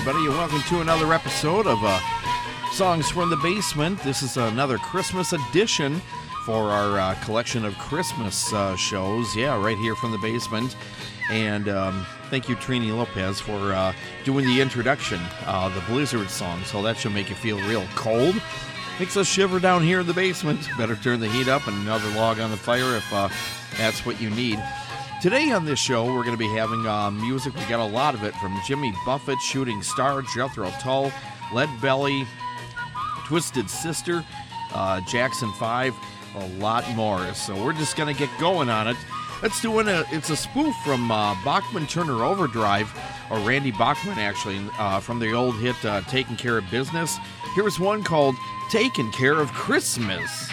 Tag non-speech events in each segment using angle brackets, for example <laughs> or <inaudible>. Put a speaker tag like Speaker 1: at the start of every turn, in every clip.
Speaker 1: everybody, and welcome to another episode of uh, Songs from the Basement. This is another Christmas edition for our uh, collection of Christmas uh, shows. Yeah, right here from the basement. And um, thank you, Trini Lopez, for uh, doing the introduction, uh, the Blizzard song. So that should make you feel real cold. Makes us shiver down here in the basement. Better turn the heat up and another log on the fire if uh, that's what you need. Today on this show, we're going to be having uh, music. We got a lot of it from Jimmy Buffett, Shooting Star, Jethro Tull, Lead Belly, Twisted Sister, uh, Jackson 5, a lot more. So we're just going to get going on it. Let's do it. It's a spoof from uh, Bachman Turner Overdrive, or Randy Bachman actually, uh, from the old hit uh, Taking Care of Business. Here's one called Taking Care of Christmas.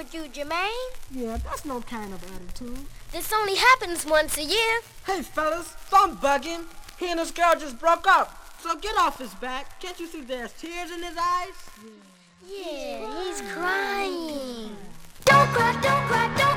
Speaker 2: With you, Jermaine?
Speaker 3: Yeah, that's no kind of attitude.
Speaker 2: This only happens once a year.
Speaker 3: Hey, fellas, don't bug him. He and his girl just broke up. So get off his back. Can't you see there's tears in his eyes?
Speaker 2: Yeah, yeah he's crying. Don't cry, don't cry, don't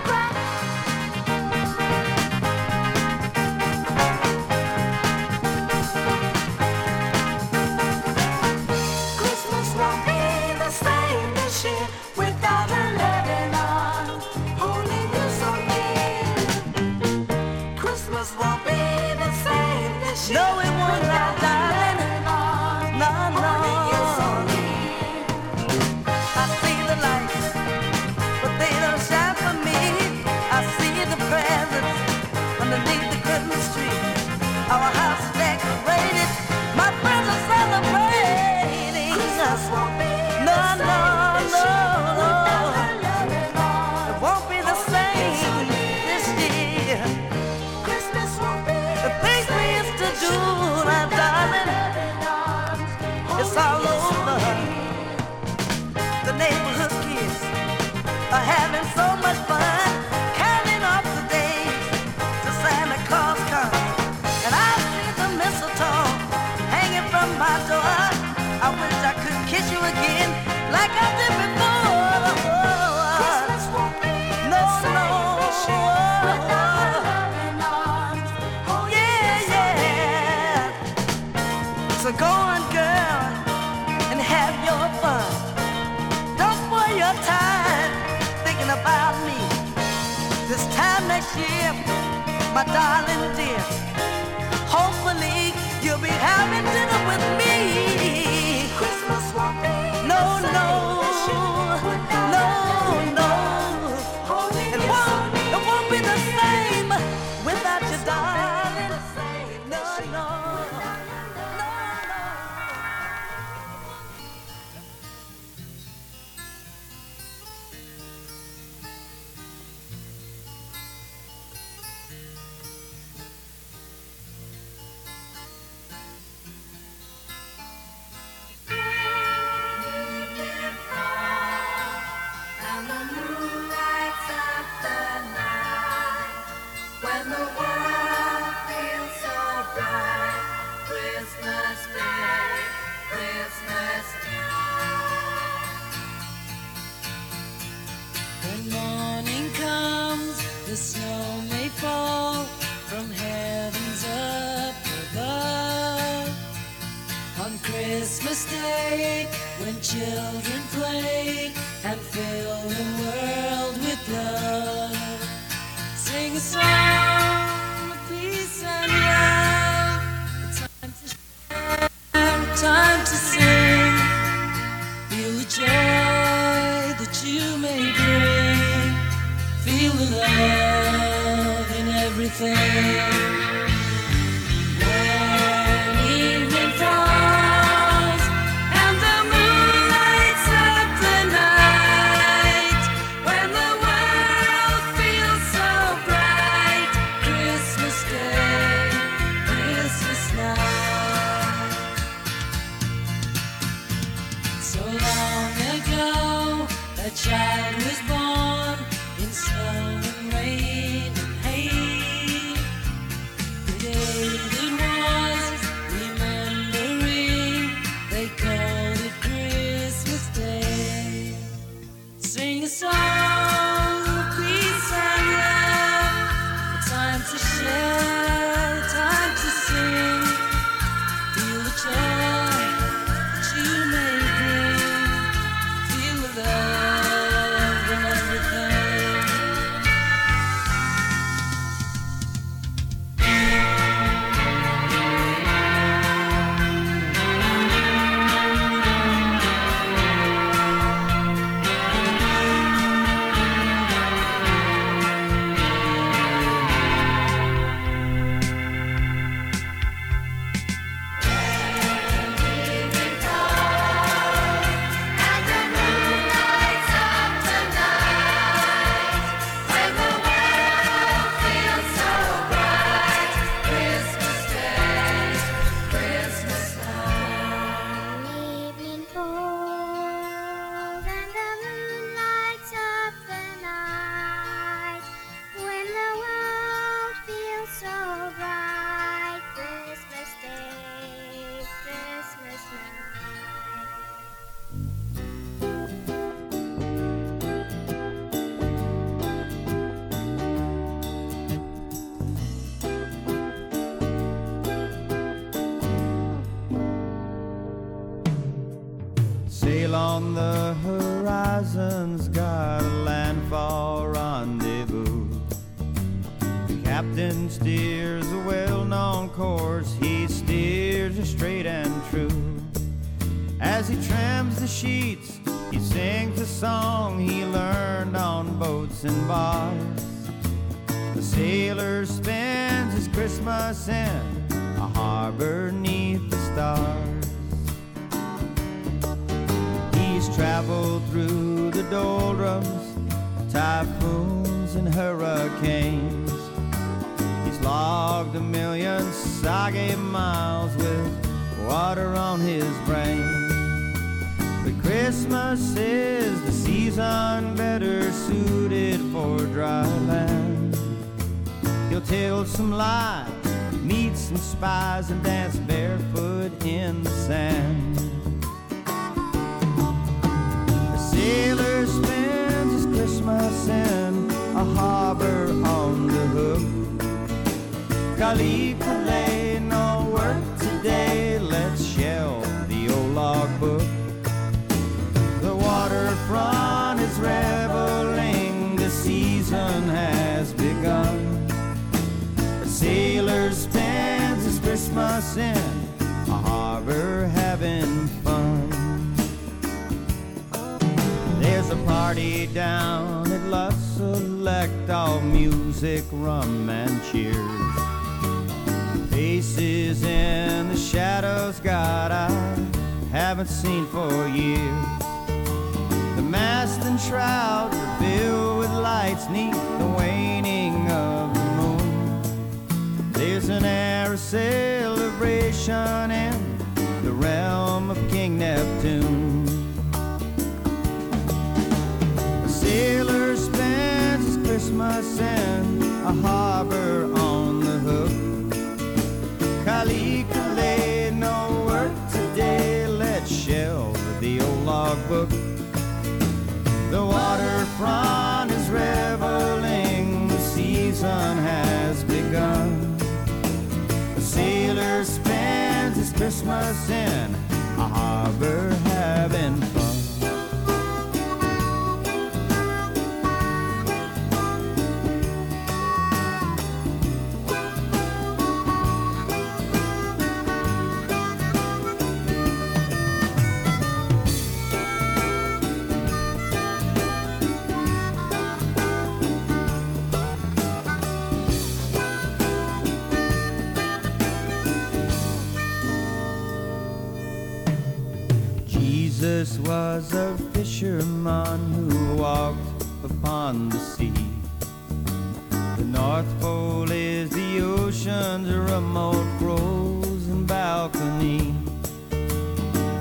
Speaker 4: balcony.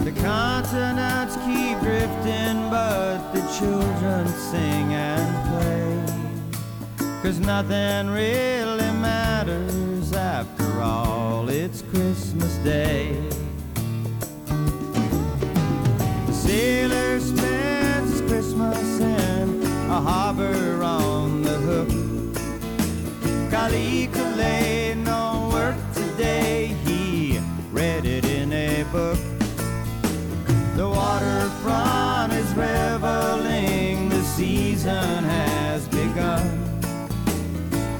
Speaker 4: The continents keep drifting, but the children sing and play. Cause nothing really matters after all, it's Christmas Day. The sailor spends his Christmas in a harbor on the hook. Calico season has begun.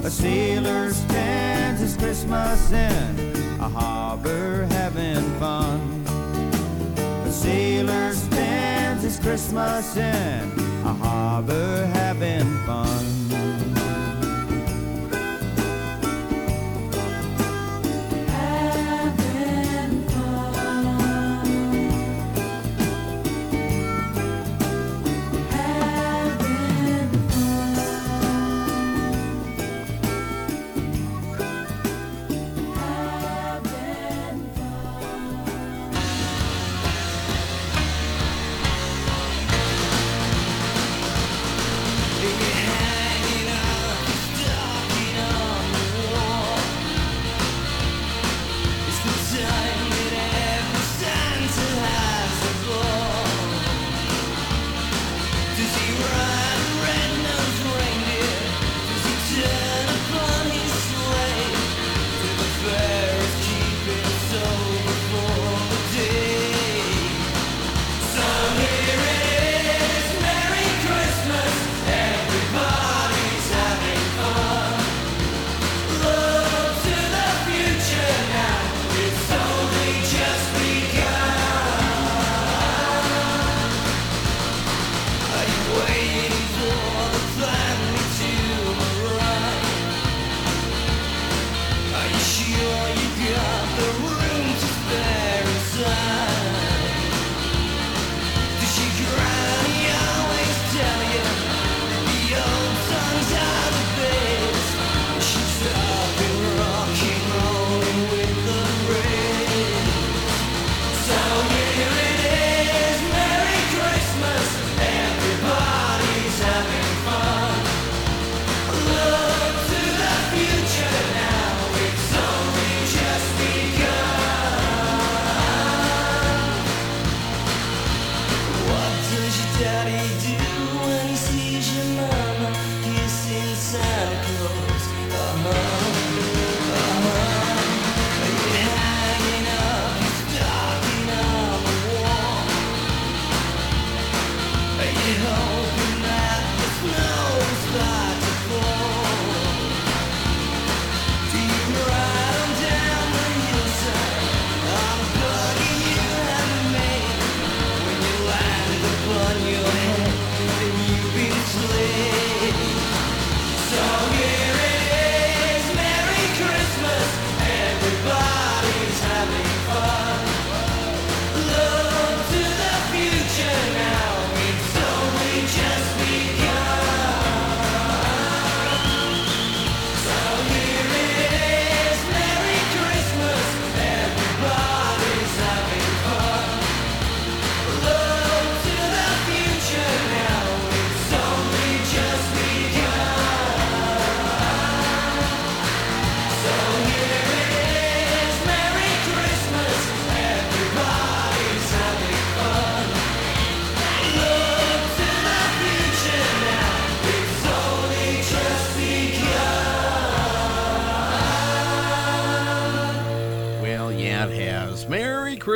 Speaker 4: A sailor spends his Christmas in a harbor having fun. A sailor spends his Christmas in a harbor having fun.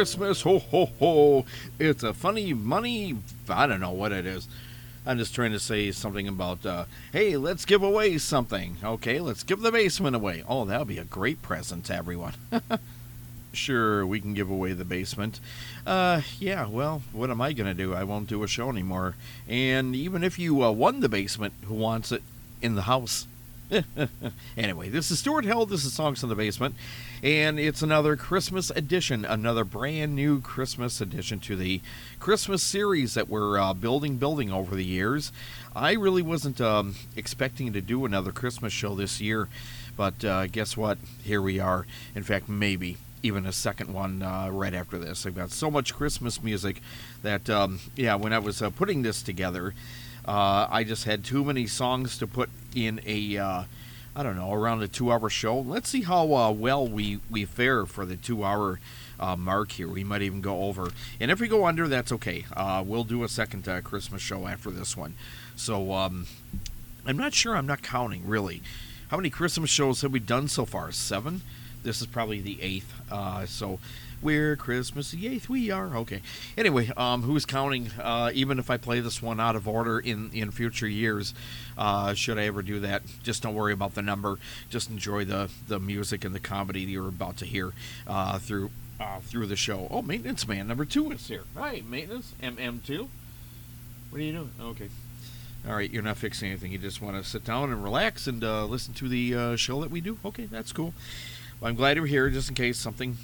Speaker 1: Christmas, ho ho ho. It's a funny money. I don't know what it is. I'm just trying to say something about, uh, hey, let's give away something. Okay, let's give the basement away. Oh, that'll be a great present to everyone. <laughs> sure, we can give away the basement. Uh, yeah, well, what am I going to do? I won't do a show anymore. And even if you uh, won the basement, who wants it in the house? <laughs> anyway, this is Stuart Hill. This is Songs in the Basement. And it's another Christmas edition, another brand new Christmas edition to the Christmas series that we're uh, building, building over the years. I really wasn't um, expecting to do another Christmas show this year, but uh, guess what? Here we are. In fact, maybe even a second one uh, right after this. I've got so much Christmas music that, um, yeah, when I was uh, putting this together, uh, I just had too many songs to put in a, uh, I don't know, around a two-hour show. Let's see how uh, well we we fare for the two-hour uh, mark here. We might even go over, and if we go under, that's okay. Uh, we'll do a second uh, Christmas show after this one. So um, I'm not sure. I'm not counting really. How many Christmas shows have we done so far? Seven. This is probably the eighth. so we're Christmas the eighth. We are okay. Anyway, um, who's counting? Uh, even if I play this one out of order in in future years, uh, should I ever do that? Just don't worry about the number. Just enjoy the the music and the comedy you're about to hear uh, through uh, through the show. Oh, maintenance man number two is here. Hi, maintenance MM two. What are you doing? Okay. All right, you're not fixing anything. You just want to sit down and relax and uh, listen to the uh, show that we do. Okay, that's cool. Well, I'm glad you're here, just in case something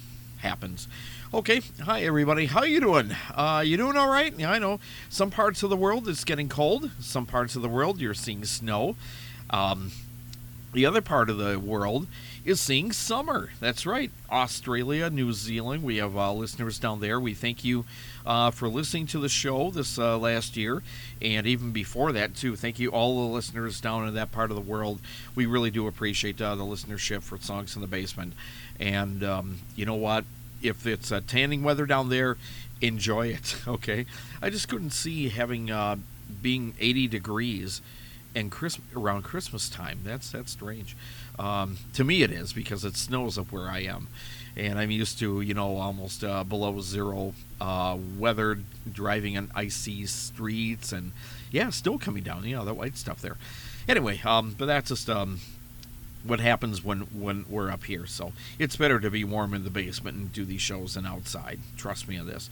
Speaker 1: happens. Okay, hi everybody. How you doing? Uh, you doing all right? Yeah, I know some parts of the world it's getting cold. Some parts of the world you're seeing snow. Um, the other part of the world is seeing summer. That's right. Australia, New Zealand. We have uh, listeners down there. We thank you uh, for listening to the show this uh, last year and even before that, too. Thank you, all the listeners down in that part of the world. We really do appreciate uh, the listenership for Songs in the Basement. And um, you know what? If it's uh, tanning weather down there, enjoy it. <laughs> Okay, I just couldn't see having uh, being 80 degrees and Chris around Christmas time. That's that's strange. Um, to me, it is because it snows up where I am, and I'm used to you know almost uh, below zero uh, weather, driving on icy streets, and yeah, still coming down. You know that white stuff there. Anyway, um, but that's just um, what happens when when we're up here. So it's better to be warm in the basement and do these shows than outside. Trust me on this.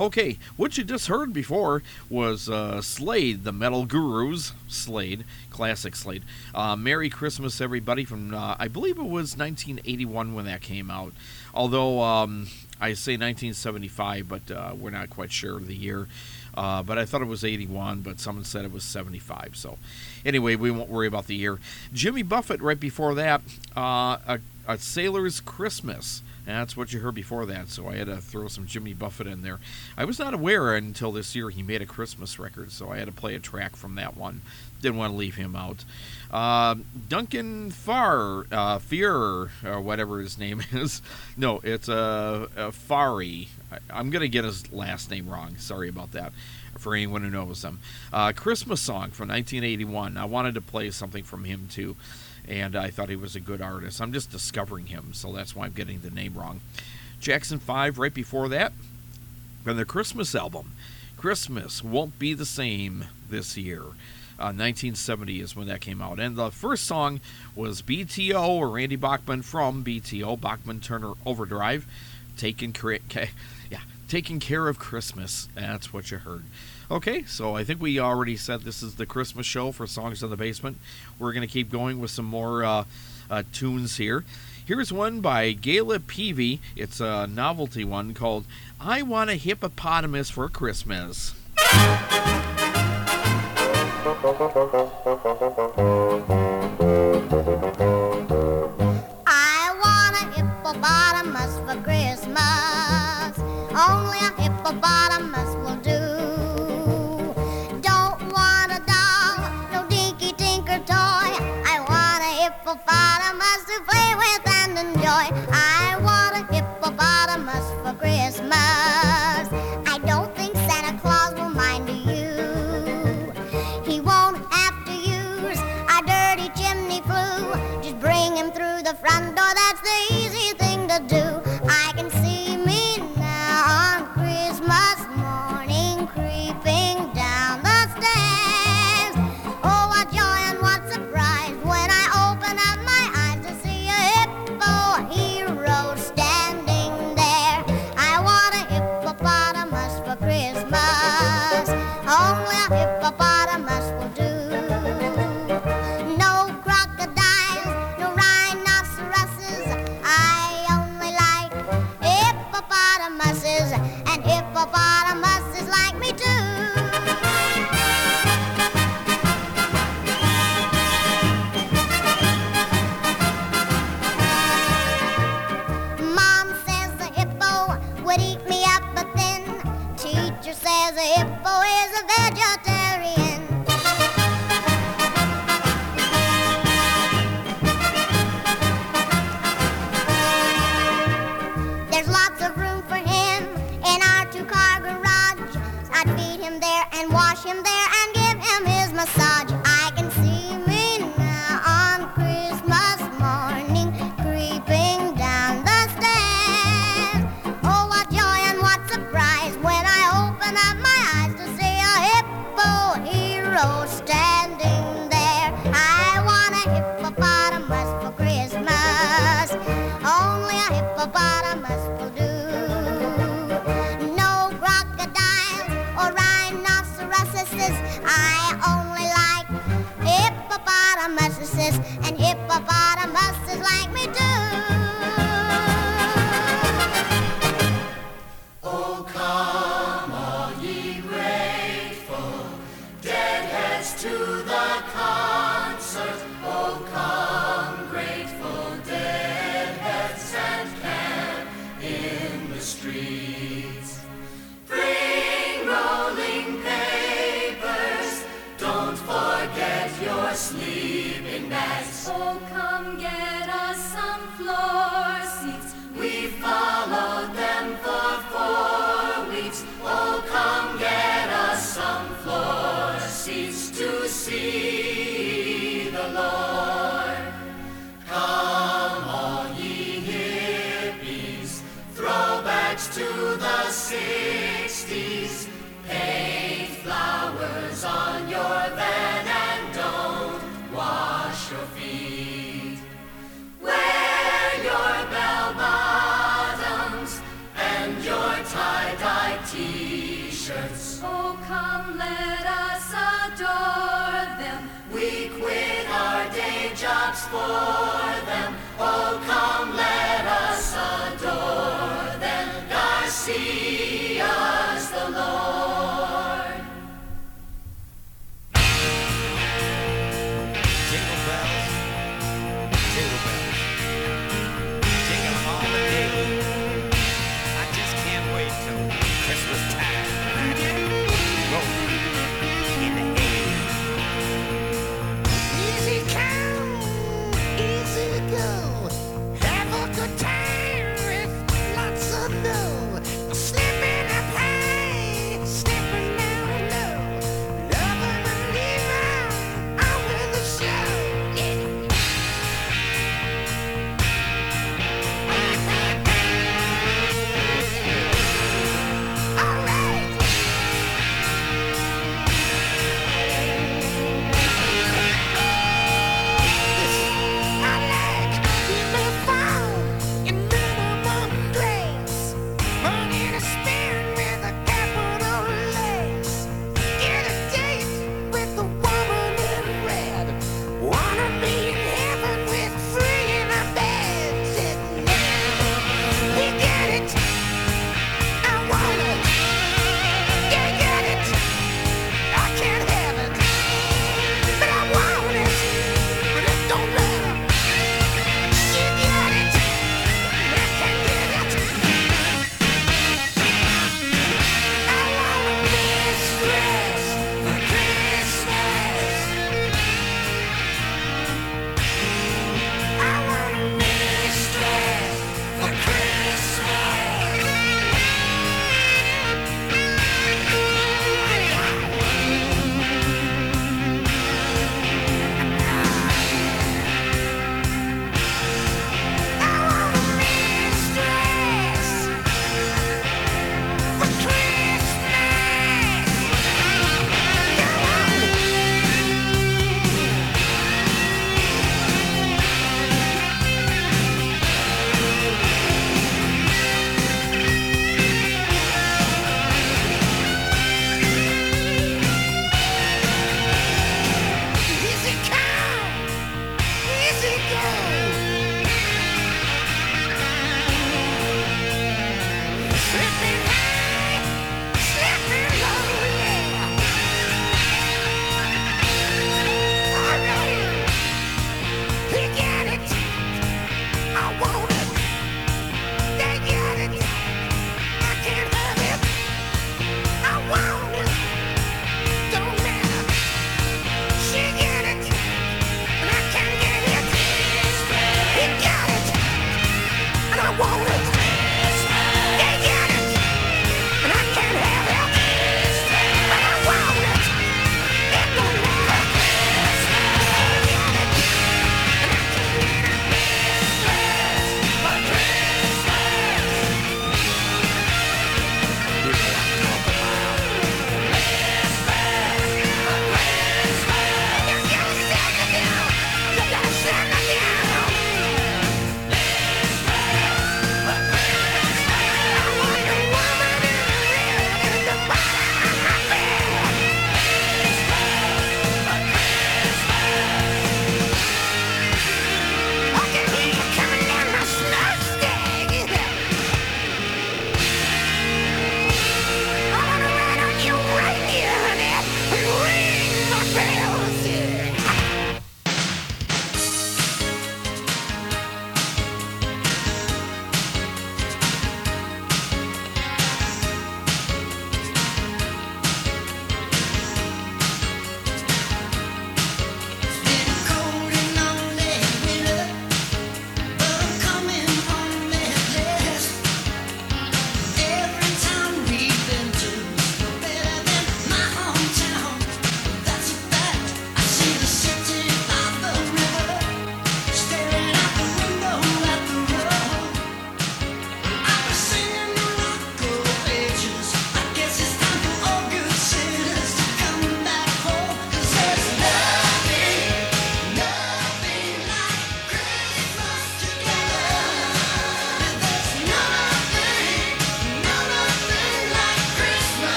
Speaker 1: Okay, what you just heard before was uh, Slade, the Metal Gurus. Slade, classic Slade. Uh, Merry Christmas, everybody, from uh, I believe it was 1981 when that came out. Although um, I say 1975, but uh, we're not quite sure of the year. Uh, but I thought it was 81, but someone said it was 75. So, anyway, we won't worry about the year. Jimmy Buffett, right before that, uh, a, a Sailor's Christmas. That's what you heard before that, so I had to throw some Jimmy Buffett in there. I was not aware until this year he made a Christmas record, so I had to play a track from that one. Didn't want to leave him out. Uh, Duncan Farr, uh, Fear, or whatever his name <laughs> is. No, it's uh, uh Fari. I, am going to get his last name wrong. Sorry about that for anyone who knows him. Uh, Christmas song from 1981. I wanted to play something from him too and I thought he was a good artist. I'm just discovering him, so that's why I'm getting the name wrong. Jackson 5 right before that, from the Christmas album. Christmas won't be the same this year. Uh, 1970 is when that came out. And the first song was BTO or Randy Bachman from BTO, Bachman Turner Overdrive, taking <laughs> yeah, taking care of Christmas. That's what you heard. Okay, so I think we already said this is the Christmas show for Songs in the Basement. We're going to keep going with some more uh, uh, tunes here. Here's one by Gayla Peevy. It's a novelty one called I Want a Hippopotamus for Christmas. <laughs>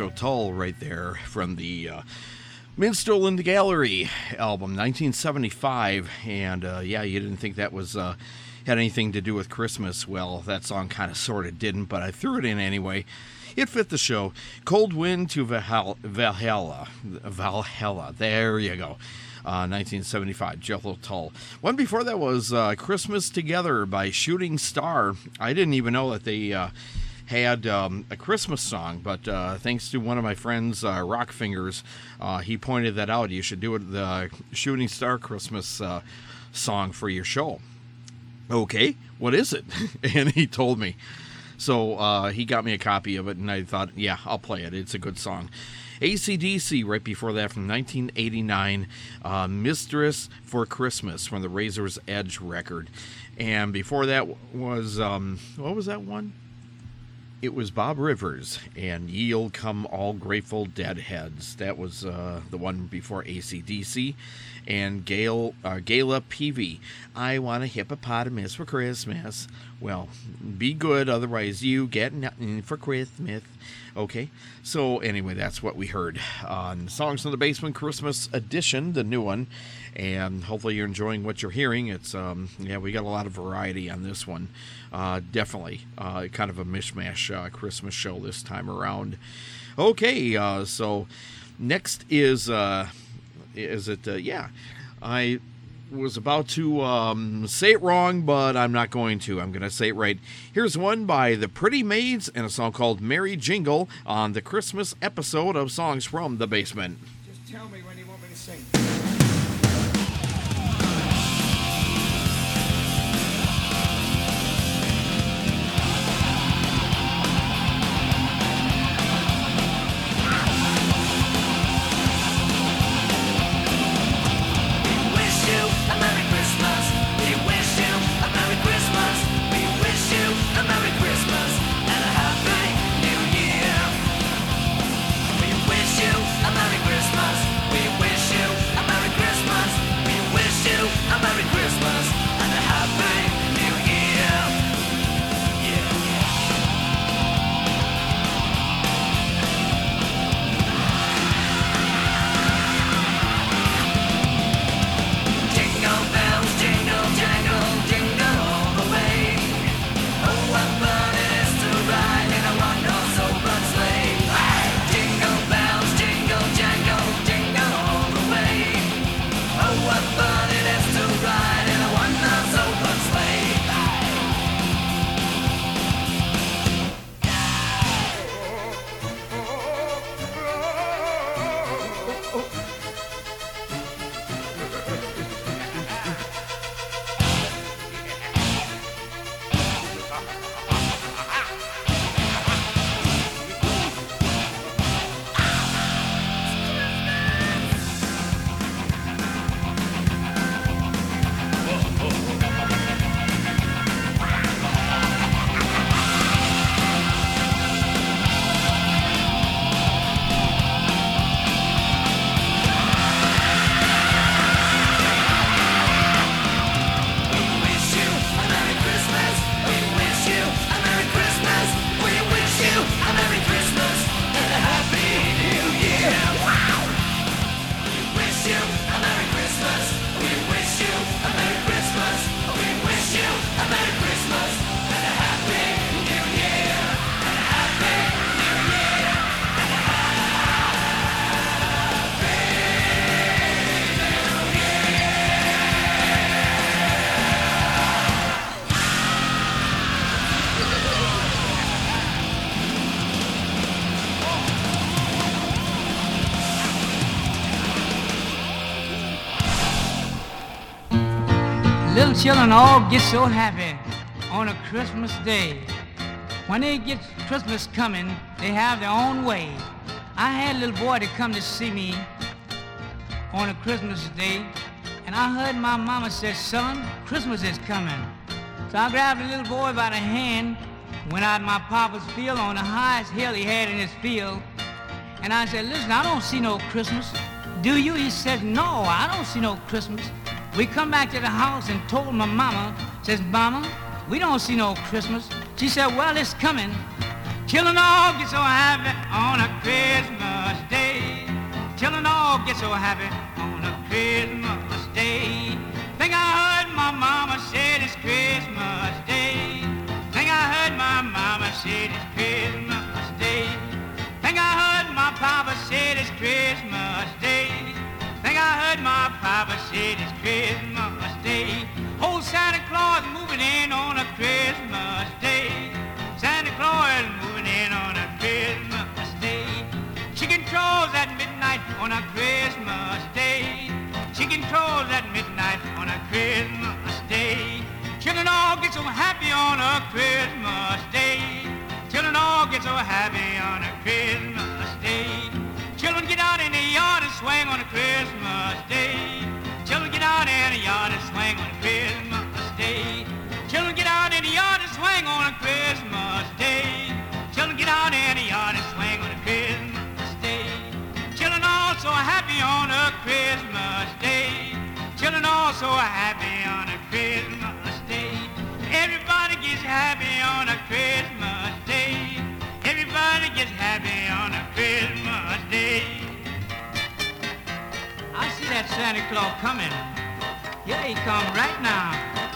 Speaker 1: Jethro Tull right there from the uh, Minstrel in the Gallery album, 1975. And uh, yeah, you didn't think that was uh, had anything to do with Christmas. Well, that song kind of sort of didn't, but I threw it in anyway. It fit the show. Cold Wind to Valhalla. Valhalla. There you go. Uh, 1975, Jethro Tull. One before that was uh, Christmas Together by Shooting Star. I didn't even know that they uh, had um, a Christmas song, but uh, thanks to one of my friends, uh, Rock Fingers, uh, he pointed that out. You should do it, the Shooting Star Christmas uh, song for your show. Okay, what is it? <laughs> and he told me. So uh, he got me a copy of it, and I thought, yeah, I'll play it. It's a good song. ACDC, right before that, from 1989, uh, Mistress for Christmas from the Razor's Edge record. And before that was, um, what was that one? It was Bob Rivers and Ye'll Come All Grateful Deadheads. That was uh, the one before ACDC. And Gail, uh, Gayla Peevy, I want a hippopotamus for Christmas. Well, be good, otherwise you get nothing for Christmas. Okay, so anyway, that's what we heard on Songs from the Basement Christmas Edition, the new one. And hopefully you're enjoying what you're hearing. It's, um, yeah, we got a lot of variety on this one. Uh, definitely uh, kind of a mishmash uh, Christmas show this time around. Okay, uh, so Next is uh, is it? Uh, yeah, I was about to um, say it wrong, but I'm not going to. I'm going to say it right. Here's one by the Pretty Maids and a song called "Merry Jingle" on the Christmas episode of Songs from the Basement.
Speaker 5: Just tell me when
Speaker 6: children all get so happy on a Christmas day. When they get Christmas coming, they have their own way. I had a little boy to come to see me on a Christmas day, and I heard my mama say, son, Christmas is coming. So I grabbed the little boy by the hand, went out my papa's field on the highest hill he had in his field, and I said, listen, I don't see no Christmas. Do you? He said, no, I don't see no Christmas. We come back to the house and told my mama, says, mama, we don't see no Christmas. She said, well, it's coming. Children all get so happy on a Christmas day. Children all get so happy on a Christmas day. Think I heard my mama say it's Christmas day. Think I heard my mama say it's Christmas day. Think I heard my papa say it's Christmas day. Think I heard my papa it's moving in on a Christmas day. Santa Claus is moving in on a Christmas day. Chicken crows at midnight on a Christmas day. Chicken crows at midnight on a Christmas day. Children all get so happy on a Christmas day. Children all get so happy on a Christmas day. Children get out in the yard and swing on a Christmas day. Children get out in the yard and swing on a Christmas day. Children get out in the yard and swing on a Christmas day. Children get out in the yard and swing on a Christmas day. Children all so happy on a Christmas day. Children all so happy on a Christmas day. Everybody gets happy on a Christmas day. Everybody gets happy on a Christmas day. I see that Santa Claus coming. Here he come right now.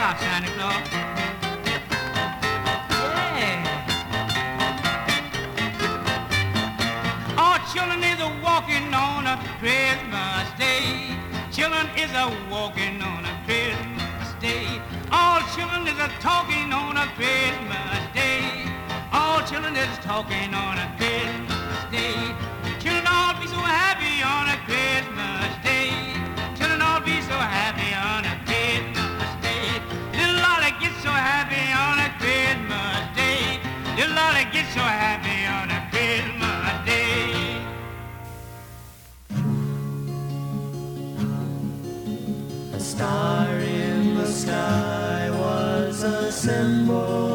Speaker 6: Santa Claus. Yeah. Oh, children is a walking on a Christmas day. Children is a walking on a Christmas day. All children is a talking on a Christmas day. All children is talking on a Christmas day. Children all be so happy on a Christmas day. Children all be so happy so happy on a Christmas day. Little Lolly gets so happy on a Christmas day.
Speaker 7: A star in the sky was a symbol.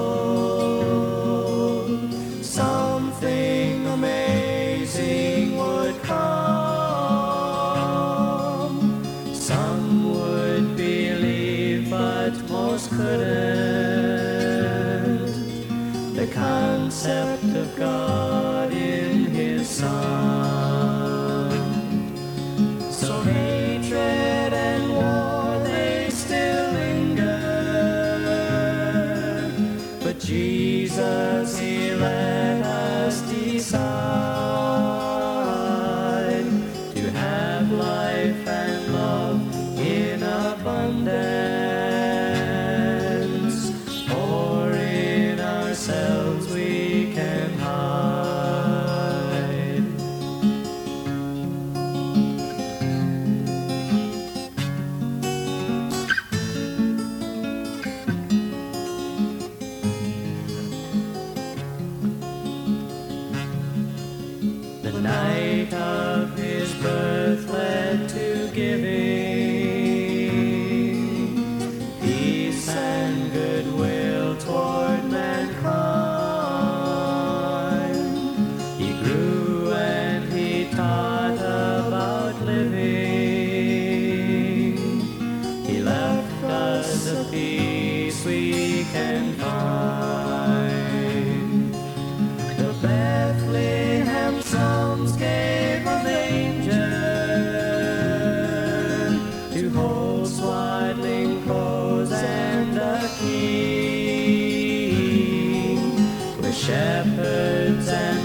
Speaker 7: Shepherds and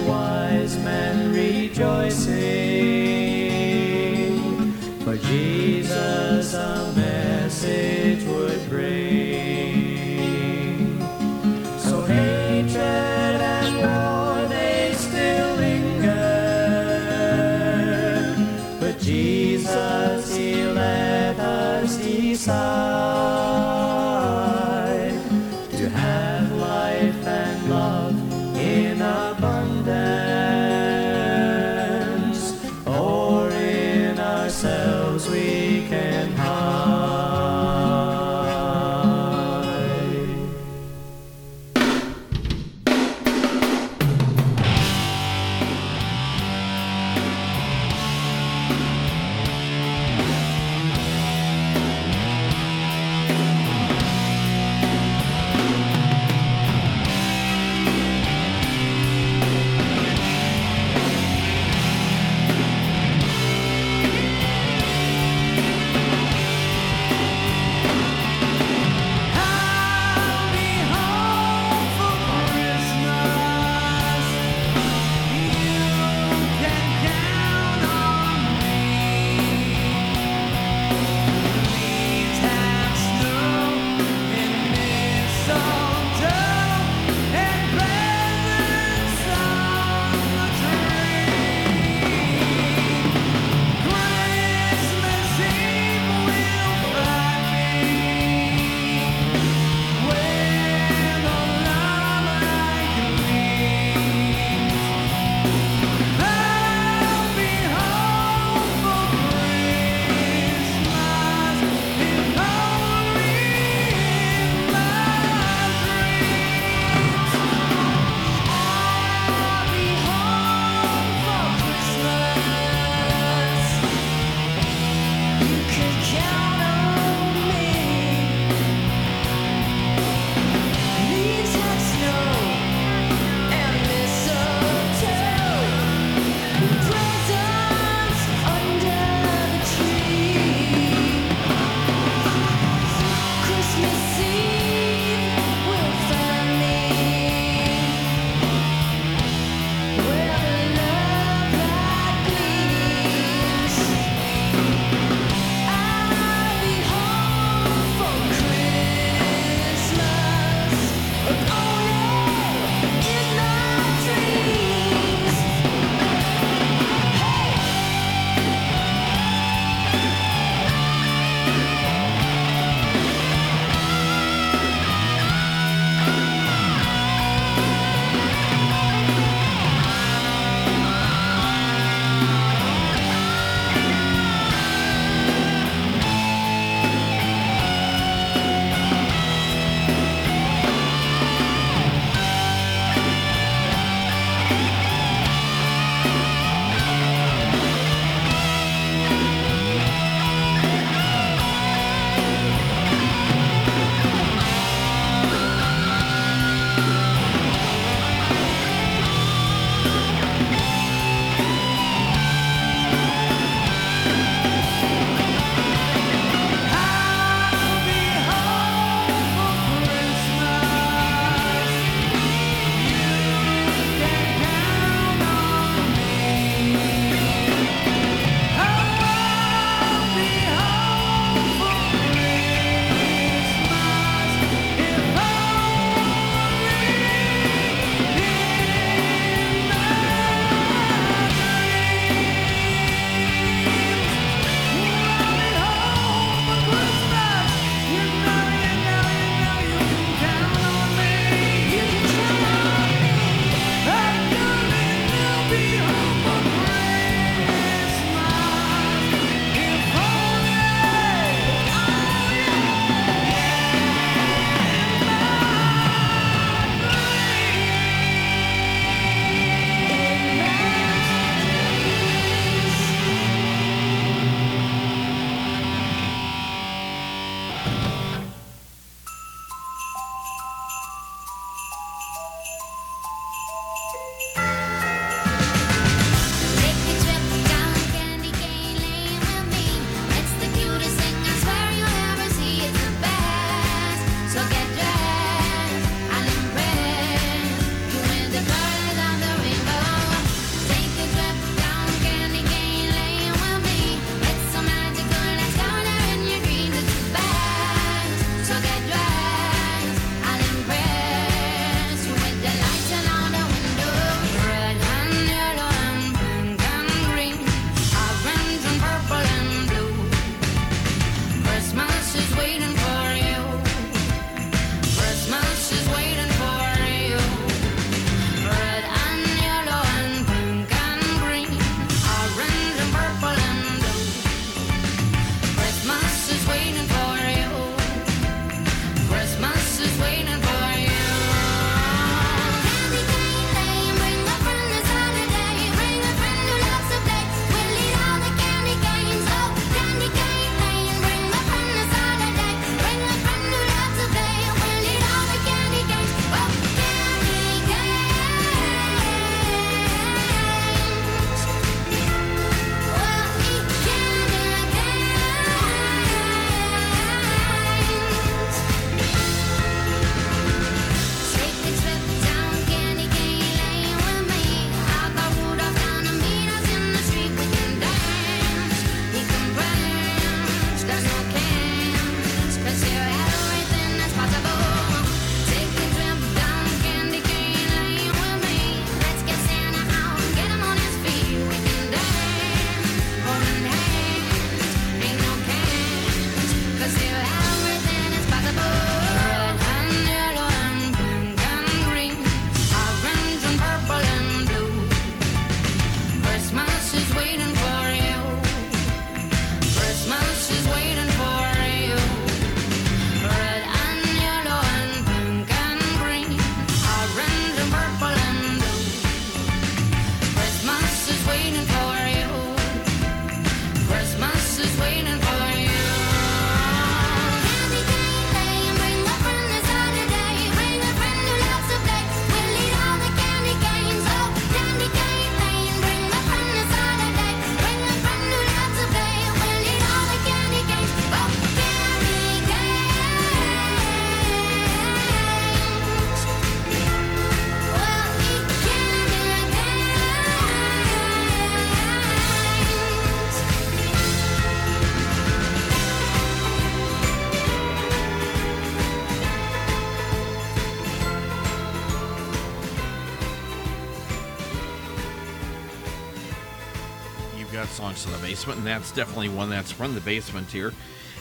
Speaker 1: basement, and that's definitely one that's from the basement here.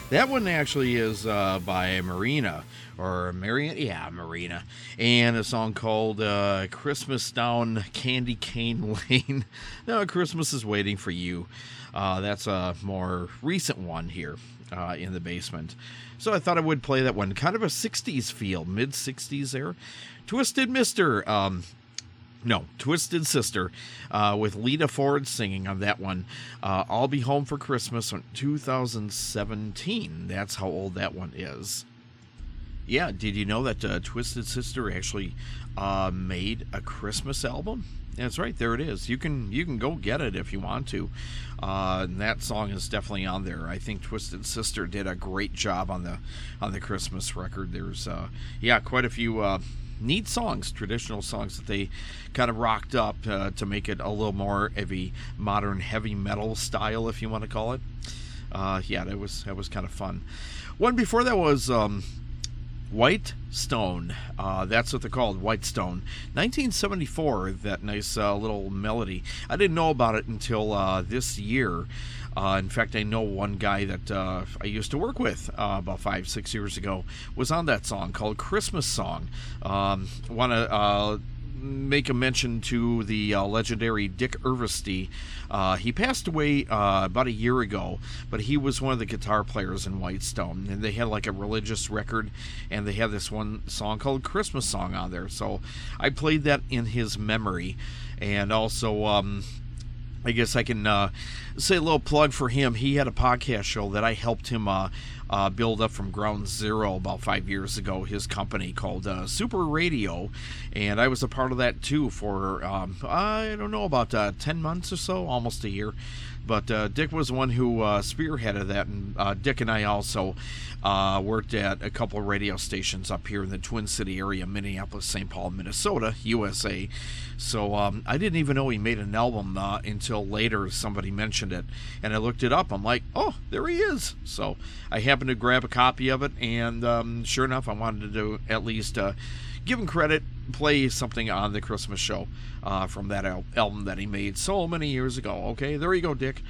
Speaker 1: That one actually is uh, by Marina or Marion, yeah, Marina, and a song called uh, "Christmas Down Candy Cane Lane." <laughs> no, Christmas is waiting for you. Uh, that's a more recent one here uh, in the basement. So I thought I would play that one. Kind of a '60s feel, mid '60s there. Twisted Mister. Um, no, Twisted Sister, uh, with Lita Ford singing on that one. Uh, I'll Be Home for Christmas in 2017. That's how old that one is. Yeah, did you know that uh, Twisted Sister actually uh, made a Christmas album? That's right, there it is. You can you can go get it if you want to. Uh, and that song is definitely on there. I think Twisted Sister did a great job on the on the Christmas record. There's uh, yeah, quite a few neat songs, traditional songs that they kind of rocked up uh, to make it a little more of a modern heavy metal style, if you want to call it. Uh, yeah, that was that was kind of fun. One before that was um, White Stone. Uh, that's what they're called, Whitestone. 1974, that nice uh, little melody. I didn't know about it until uh, this year. Uh, in fact, I know one guy that uh, I used to work with uh, about five, six years ago was on that song called Christmas Song. Um, Want to make a mention to the uh, legendary Dick Irvesty. Uh, he passed away uh, about a year ago, but he was one of the guitar players in Whitestone, and they had like a religious record, and they had this one song called Christmas Song on there. So I played that in his memory, and also. Um, I guess I can uh, say a little plug for him. He had a podcast show that I helped him uh, uh, build up from ground zero about five years ago. His company called uh, Super Radio, and I was a part of that too for um, I don't know about uh, ten months or so, almost a year. But uh, Dick was the one who spearheaded that, and Dick and I also worked at a couple radio stations up here in the Twin City area, Minneapolis, St. Paul, Minnesota, USA. So um, I didn't even know he made an album uh, until later. Somebody mentioned it, and I looked it up. I'm like, oh, there he is. So I happened to grab a copy of it, and um, sure enough, I wanted to do at least uh, give him credit, play something on the Christmas show uh, from that al- album that he made so many years ago. Okay, there you go, Dick.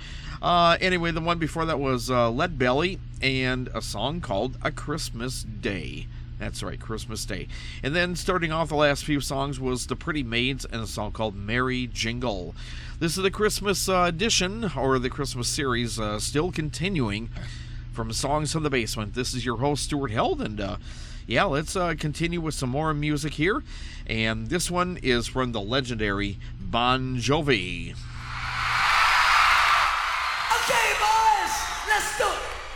Speaker 1: Uh, anyway, the one before that was uh, Lead Belly and a song called A Christmas Day. That's right, Christmas Day. And then starting off the last few songs was The Pretty Maids and a song called Merry Jingle. This is the Christmas uh, edition, or the Christmas series, uh, still continuing from Songs from the Basement. This is your host, Stuart Held, and uh, yeah, let's uh, continue with some more music here. And this one is from the legendary Bon Jovi.
Speaker 8: Okay, boys, let's do it.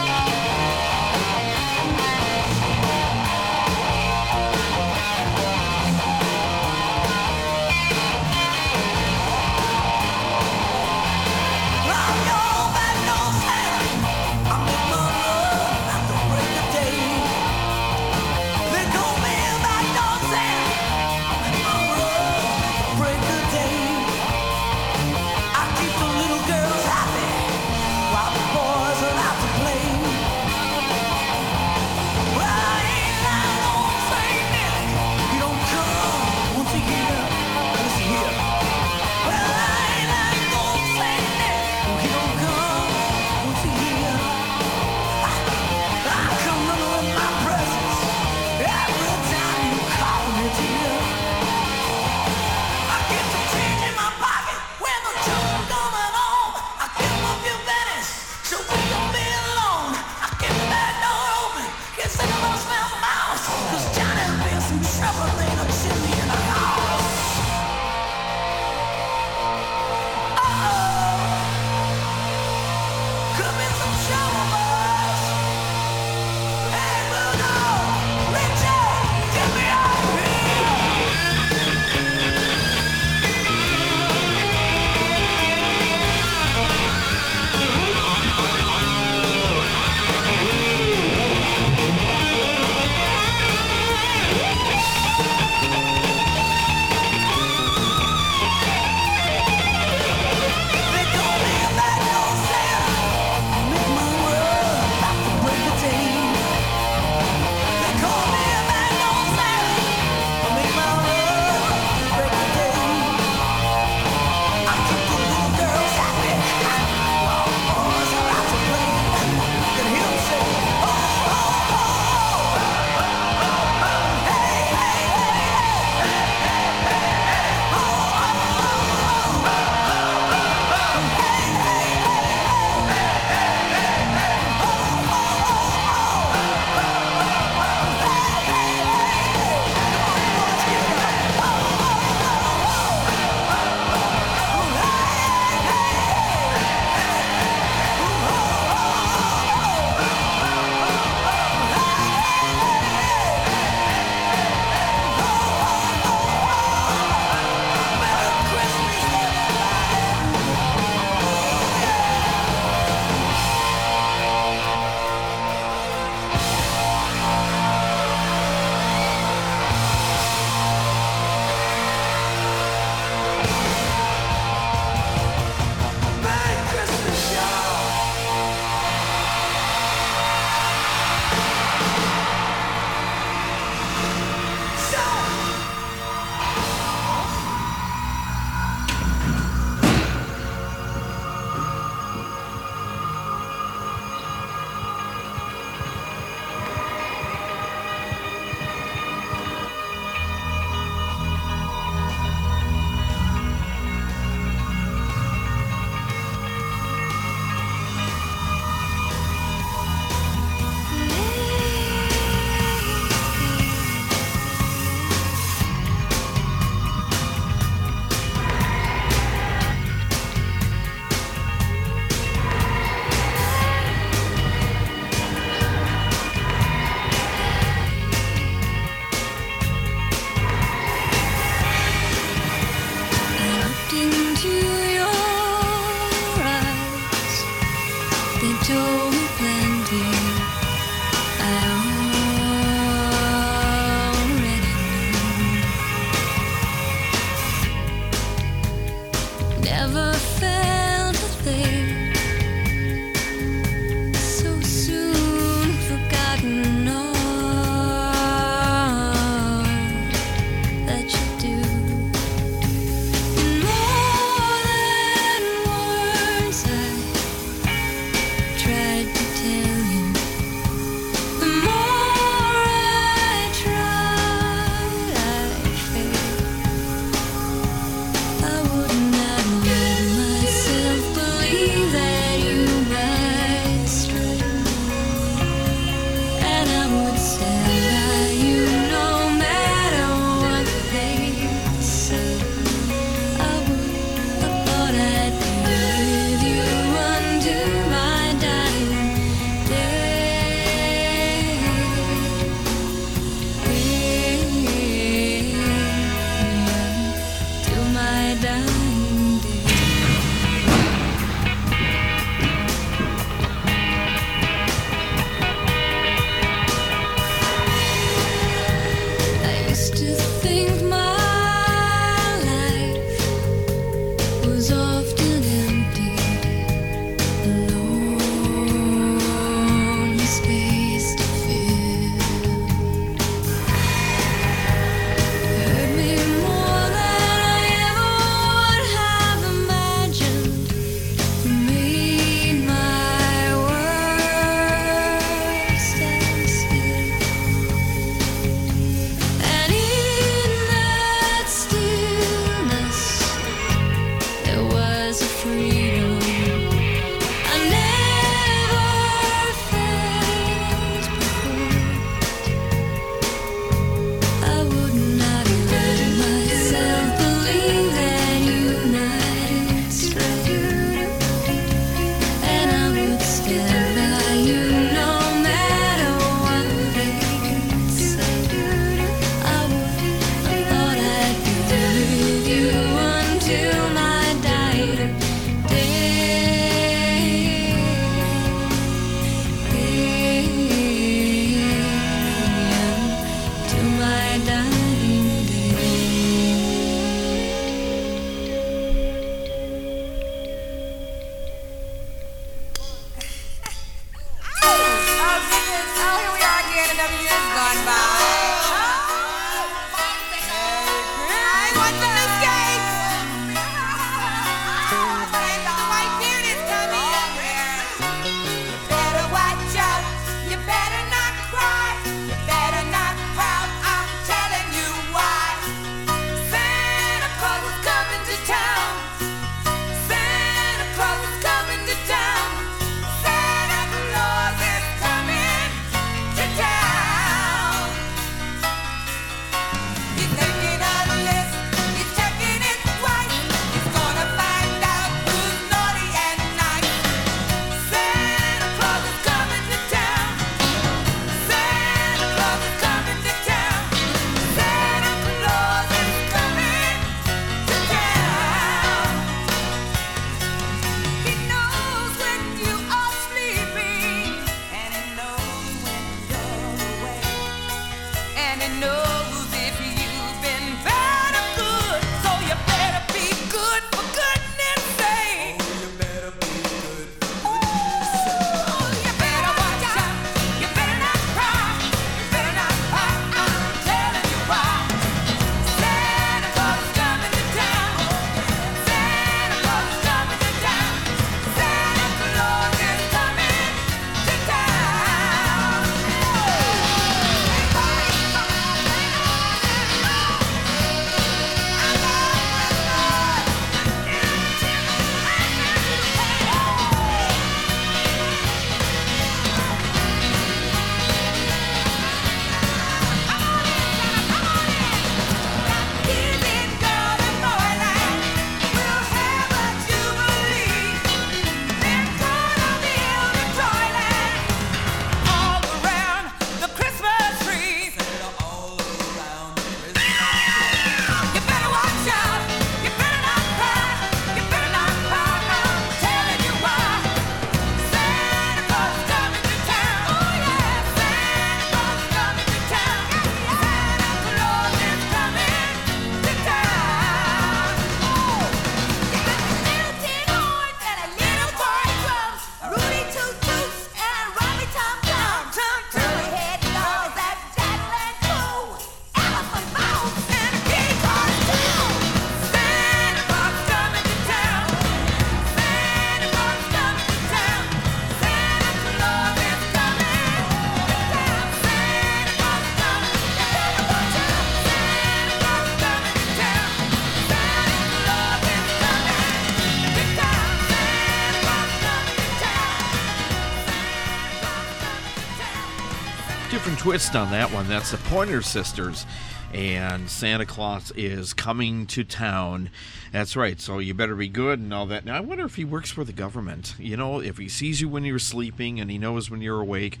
Speaker 1: Twist on that one. That's the Pointer Sisters. And Santa Claus is coming to town. That's right. So you better be good and all that. Now, I wonder if he works for the government. You know, if he sees you when you're sleeping and he knows when you're awake.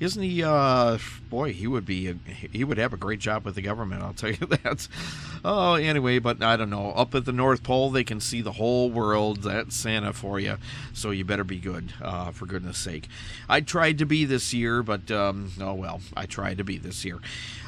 Speaker 1: Isn't he? Uh, boy, he would be. A, he would have a great job with the government. I'll tell you <laughs> that. Oh, anyway, but I don't know. Up at the North Pole, they can see the whole world. That's Santa for you. So you better be good. Uh, for goodness sake. I tried to be this year, but um, oh well. I tried to be this year.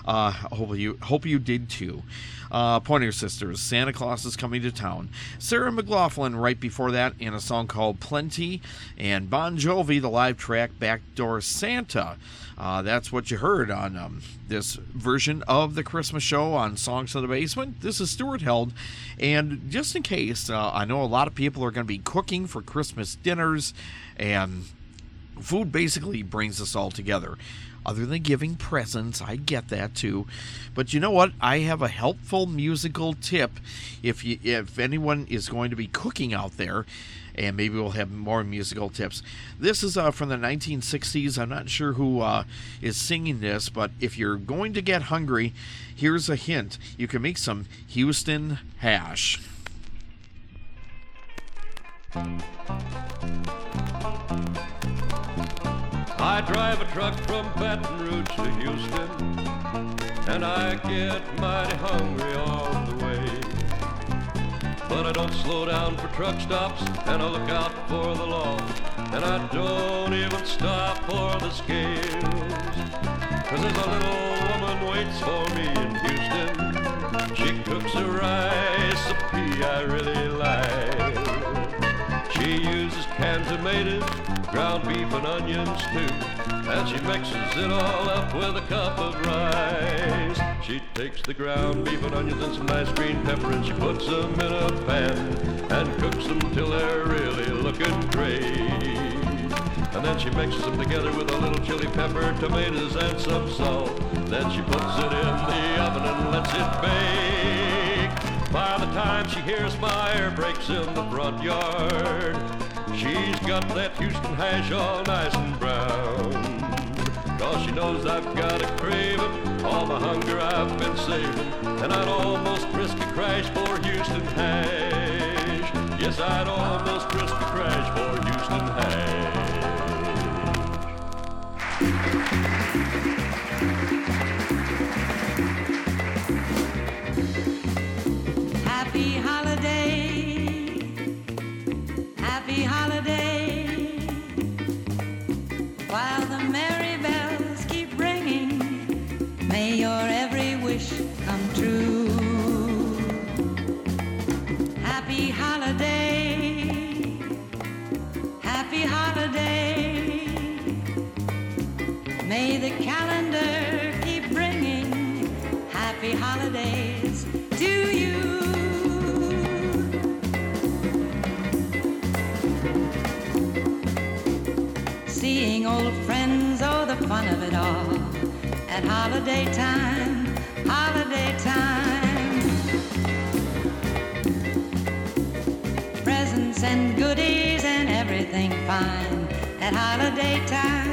Speaker 1: Uh, hope you hope you did too. Uh, Pointer Sisters, Santa Claus is coming to town. Sarah McLaughlin right before that in a song called Plenty, and Bon Jovi, the live track Backdoor Santa. Uh, that's what you heard on um, this version of the Christmas show on Songs of the Basement. This is Stuart Held, and just in case, uh, I know a lot of people are going to be cooking for Christmas dinners, and food basically brings us all together other than giving presents. I get that too. But you know what? I have a helpful musical tip if you if anyone is going to be cooking out there and maybe we'll have more musical tips. This is uh, from the 1960s. I'm not sure who uh, is singing this, but if you're going to get hungry, here's a hint. You can make some Houston hash.
Speaker 9: I drive a truck from Baton Rouge to Houston, and I get mighty hungry on the way. But I don't slow down for truck stops, and I look out for the law, and I don't even stop for the scales. Cause there's a little woman waits for me in Houston. She cooks a pea I really like. She uses canned tomatoes, ground beef and onions too. And she mixes it all up with a cup of rice. She takes the ground beef and onions and some nice green pepper and she puts them in a pan and cooks them till they're really looking great. And then she mixes them together with a little chili pepper, tomatoes, and some salt. Then she puts it in the oven and lets it bake. By the time she hears my air brakes in the front yard, she's got that Houston hash all nice and brown. Cause she knows I've got a craving, all my hunger I've been saving, and I'd almost risk a crash for Houston hash. Yes, I'd almost risk a crash for Houston hash.
Speaker 10: At holiday time, holiday time. Presents and goodies and everything fine. At holiday time,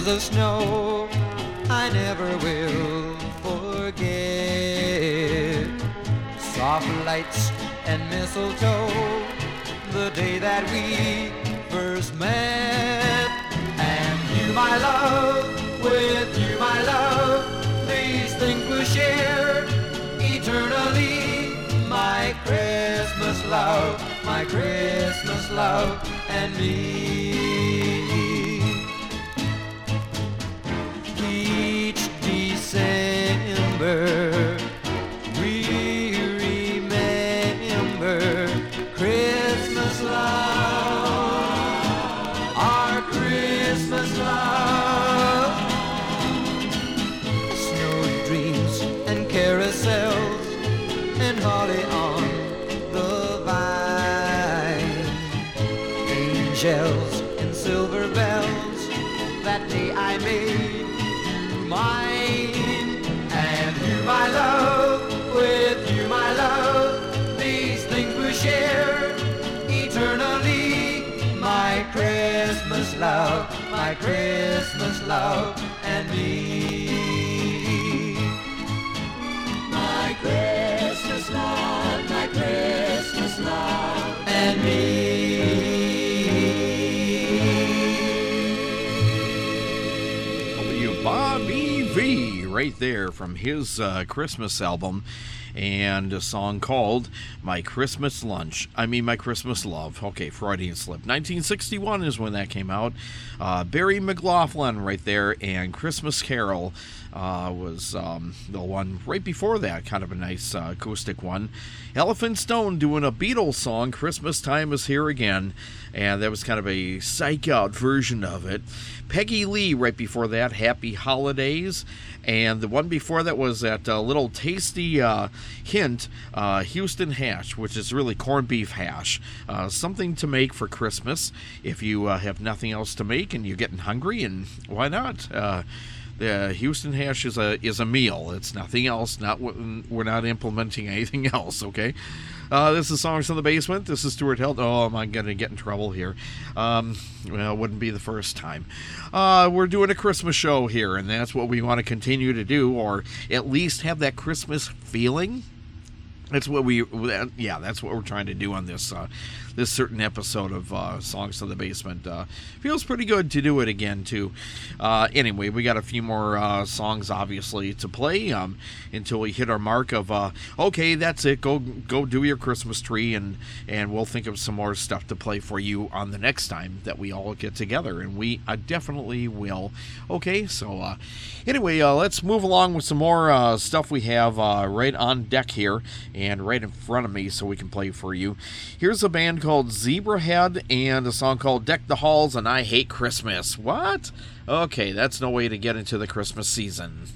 Speaker 10: the
Speaker 4: snow I never will forget. Soft lights and mistletoe, the day that we first met. And you, my love, with you, my love, these things will share eternally. My Christmas love, my Christmas love, and me. love and me. My Christmas love, my Christmas love and me.
Speaker 1: W. Bobby Vee right there from his uh, Christmas album and a song called My Christmas Lunch. I mean, My Christmas Love. Okay, Freudian slip. 1961 is when that came out. Uh, Barry McLaughlin right there, and Christmas Carol uh, was um, the one right before that, kind of a nice uh, acoustic one. Elephant Stone doing a Beatles song, Christmas Time is Here Again, and that was kind of a psych out version of it. Peggy Lee right before that, Happy Holidays. And the one before that was that uh, little tasty uh, hint, uh, Houston hash, which is really corned beef hash. Uh, something to make for Christmas if you have nothing else to make and you're getting hungry, and why not? Uh, the Houston hash is a is a meal. It's nothing else. Not we're not implementing <laughs> anything else. Okay. Uh, this is songs from the basement. This is Stuart Held. Oh, am I gonna get in trouble here? Um, well, it wouldn't be the first time. Uh, we're doing a Christmas show here, and that's what we want to continue to do, or at least have that Christmas feeling. That's what we, yeah, that's what we're trying to do on this uh, this certain episode of uh, Songs to the Basement. Uh, feels pretty good to do it again too. Uh, anyway, we got a few more uh, songs obviously to play um, until we hit our mark of uh, okay, that's it. Go go do your Christmas tree, and and we'll think of some more stuff to play for you on the next time that we all get together, and we uh, definitely will. Okay, so anyway, let's move along with some more stuff we have right on deck here and right in front of me, so we can play for you. Here's a band called Zebrahead and a song called Deck the Halls and I Hate Christmas. What? Okay, that's no way to get into the Christmas season.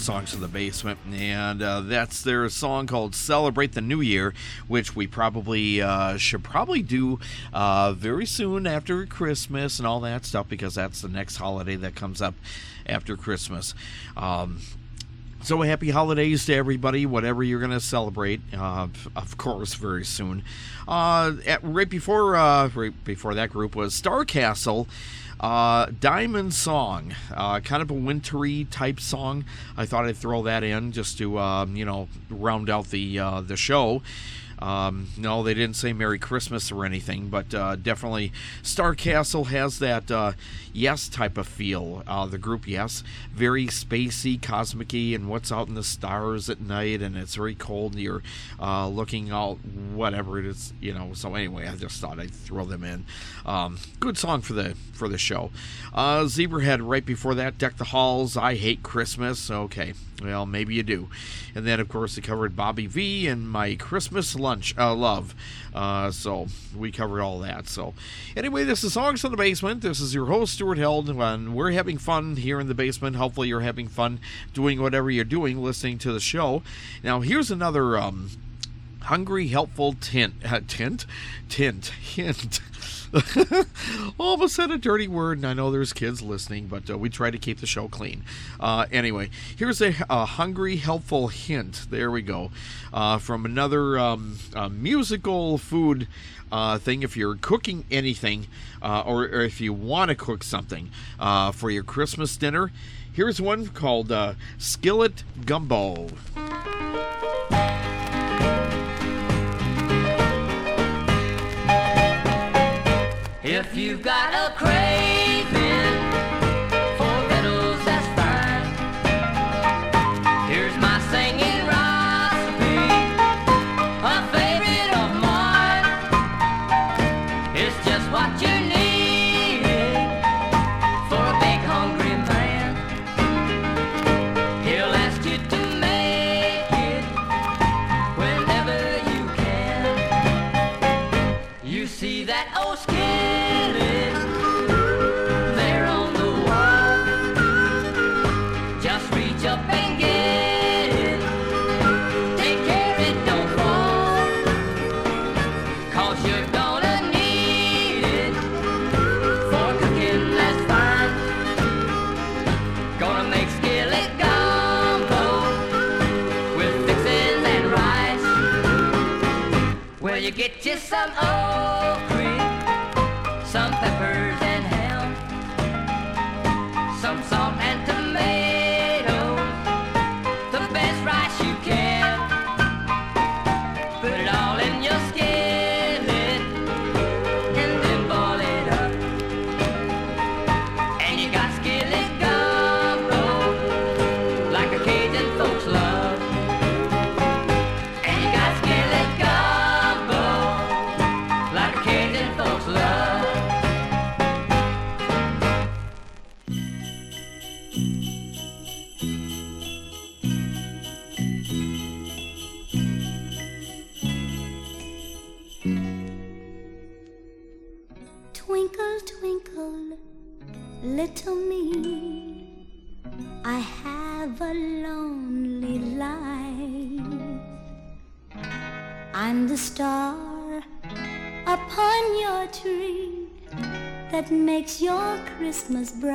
Speaker 1: Songs in the Basement. And uh, that's their song called Celebrate the New Year, which we probably uh, should probably do uh, very soon after Christmas and all that stuff because that's the next holiday that comes up after Christmas. Um, so happy holidays to everybody, whatever you're going to celebrate. Uh, of course, very soon. Uh, at, right before, uh, right before that group was Starcastle. Uh, Diamond Song, uh, kind of a wintry type song. I thought I'd throw that in just to, um, you know, round out the uh, the show. Um, no, they didn't say Merry Christmas or anything, but uh, definitely Starcastle has that uh, Yes type of feel. Uh, the group Yes, very spacey, cosmicy, and what's out in the stars at night, and it's very cold, and you're uh, looking out, whatever it is, you know. So anyway, I just thought I'd throw them in. Um, good song for the for the show. Uh, Zebrahead right before that, Deck the Halls. I hate Christmas. Okay, well maybe you do. And then of course they covered Bobby Vee and my Christmas lunch uh, love. Uh, so we covered all that. So anyway, this is Songs from the Basement. This is your host Stuart Held, and we're having fun here in the basement. Hopefully you're having fun doing whatever you're doing, listening to the show. Now here's another. Um, hungry helpful tint uh, tint tint <laughs> hint <laughs> almost said a sudden, a dirty word and i know there's kids listening but uh, we try to keep the show clean. Uh, anyway here's a, a, hungry helpful hint. There we go. Uh, from another um, musical food uh, thing. If you're cooking anything uh, or, or, if you want to cook something uh, for your christmas dinner here's one called skillet gumbo
Speaker 8: If you've got a craving get
Speaker 2: Christmas bright.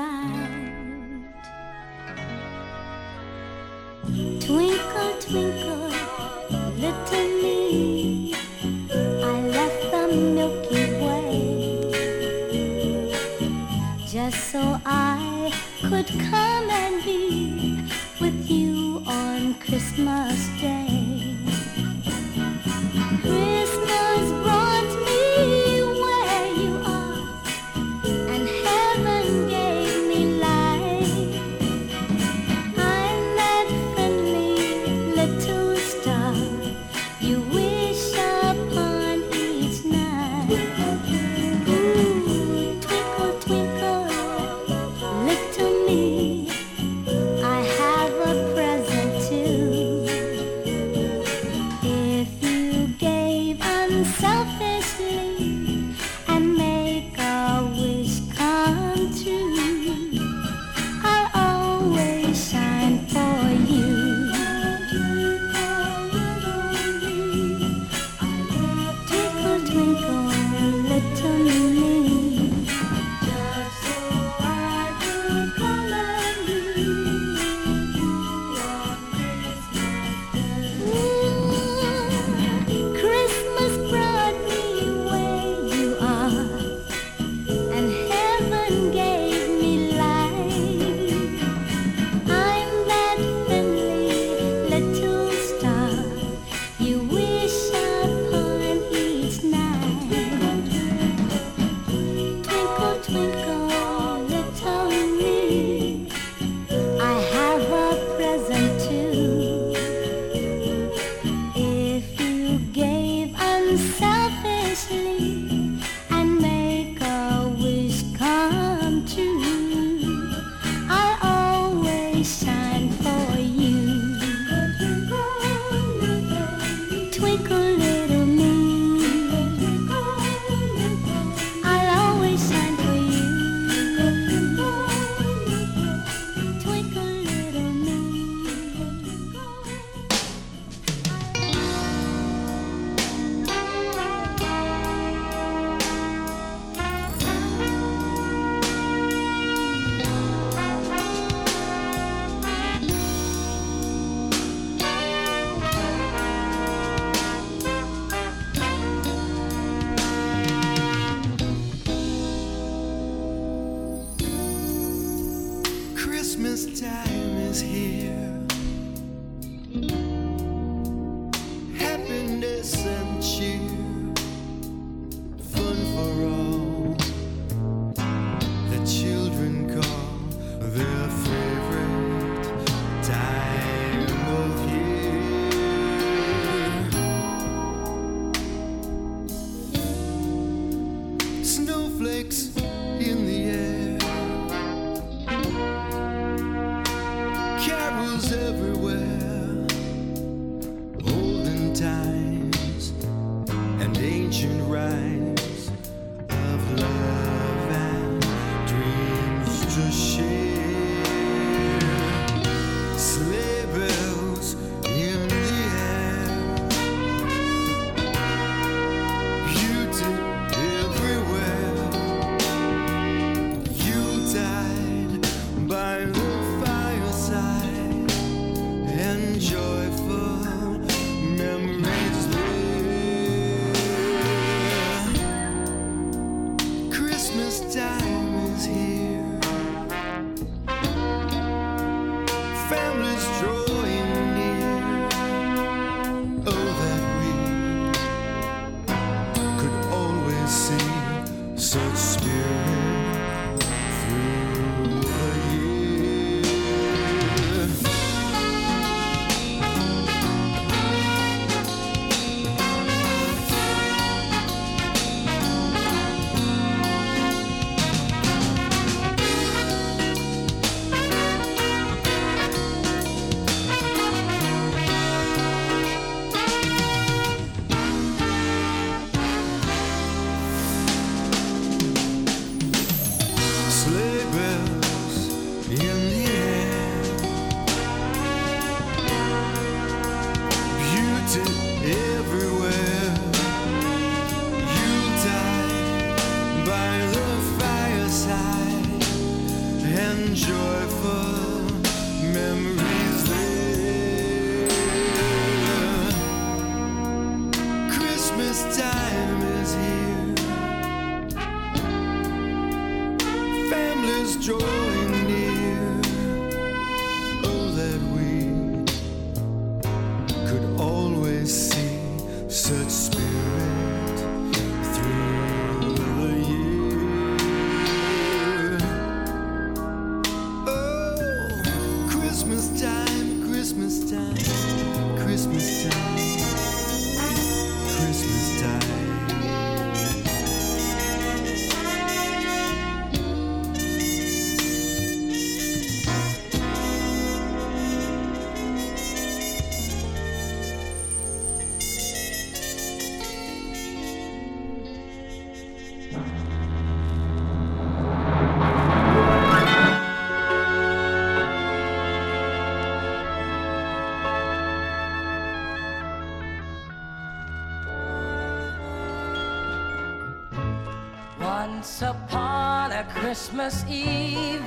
Speaker 11: Once upon a Christmas Eve,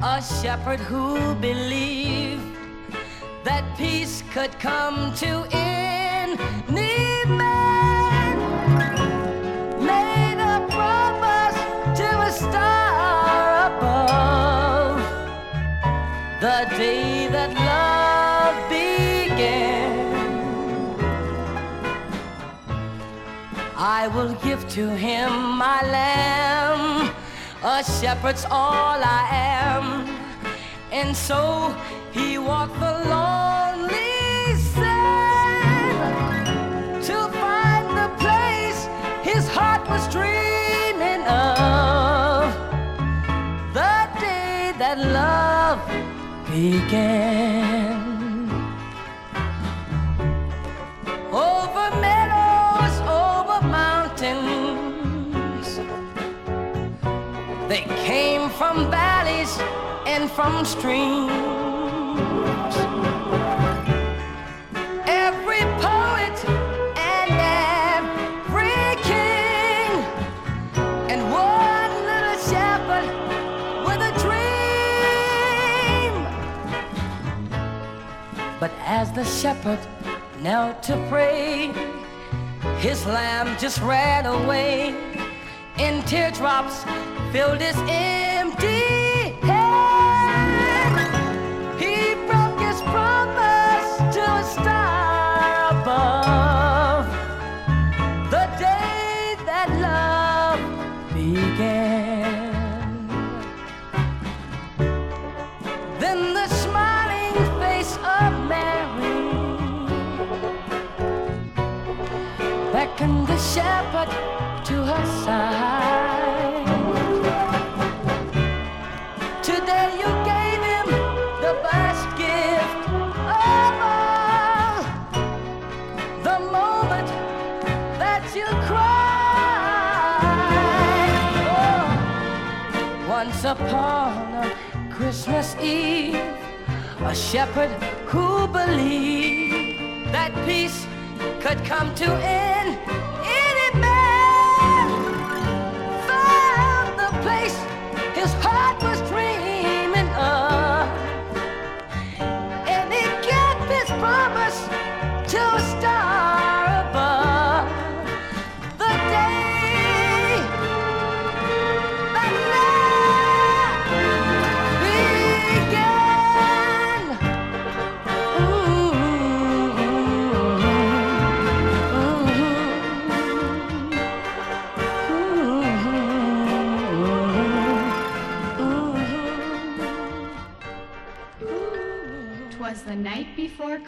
Speaker 11: a shepherd who believed that peace could come to any I will give to him my lamb. A shepherd's all I am. And so he walked the lonely sand to find the place his heart was dreaming of. The day that love began. From streams. Every poet and every king, and one little shepherd with a dream. But as the shepherd knelt to pray, his lamb just ran away, and teardrops filled his empty but to her side. Today you gave him the best gift of all. The moment that you cried. Oh. Once upon a Christmas Eve, a shepherd who believed that peace could come to end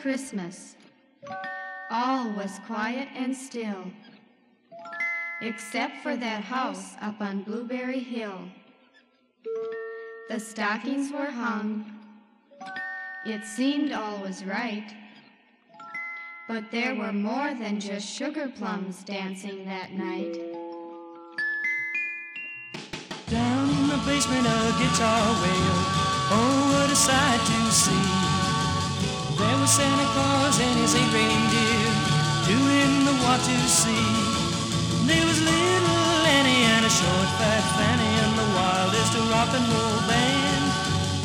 Speaker 12: Christmas. All was quiet and still, except for that house up on Blueberry Hill. The stockings were hung. It seemed all was right. But there were more than just sugar plums dancing that night.
Speaker 13: Down in the basement, a guitar wailed. Oh, what a sight to see. There was Santa Claus and his eight reindeer doing the what to see. There was little Annie and a short fat Fanny and the wildest rock and roll band.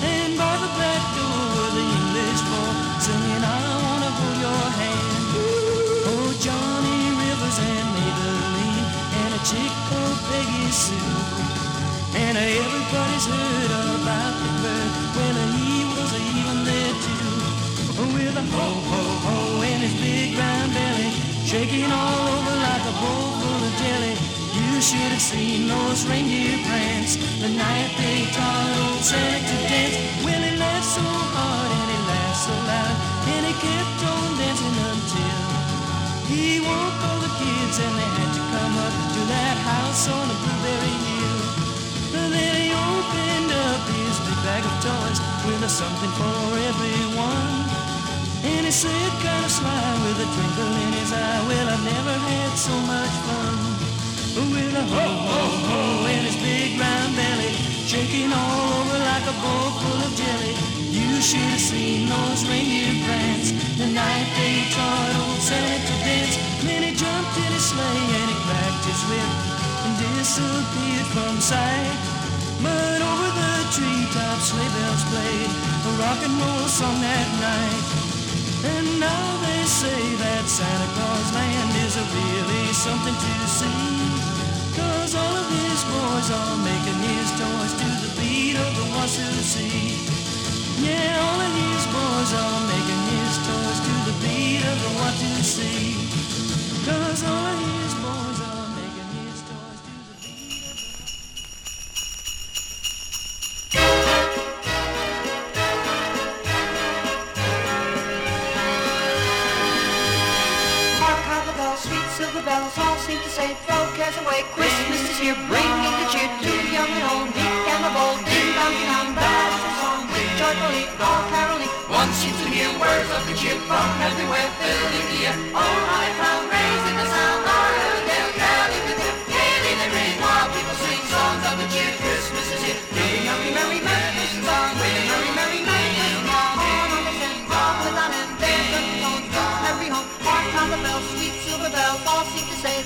Speaker 13: And by the back door were the English folk singing, I wanna hold your hand. Oh, Johnny Rivers and Maybelline and a chick called Peggy Sue. And everybody's heard about the bird when he With a ho ho ho in his big round belly, shaking all over like a bowl full of jelly. You should have seen those reindeer prance the night they taught old Santa to dance. Well, he laughed so hard and he laughed so loud, and he kept on dancing until he woke all the kids and they had to come up to that house on a blueberry hill. Then he opened up his big bag of toys with a something for everyone. And he said, kind of sly with a twinkle in his eye, Well, I've never had so much fun. With a ho ho ho in his big round belly, shaking all over like a bowl full of jelly. You should have seen those reindeer prance the night they taught old Santa to dance. Then he jumped in his sleigh and he cracked his whip and disappeared from sight. But over the treetops sleigh bells played a rock and roll song that night. And now they say that Santa Claus land is a really something to see. Cause all of his boys are making his toys to the beat of the Wassusie. Yeah, all of his boys are making his toys to the beat of the Wassusie. Cause all of his
Speaker 14: silver bells, all seem to say, throw cares away. Christmas is here, bringing the cheer to the young and old, meek and the bold. Ding dong, ding dong, bells are song, joyfully, all caroling. One seems to hear words of good cheer from everywhere, filling the air. All high crown,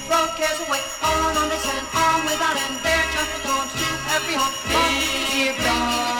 Speaker 14: to cares away. On on they send, on without end, their joyful tones to every home. One is here,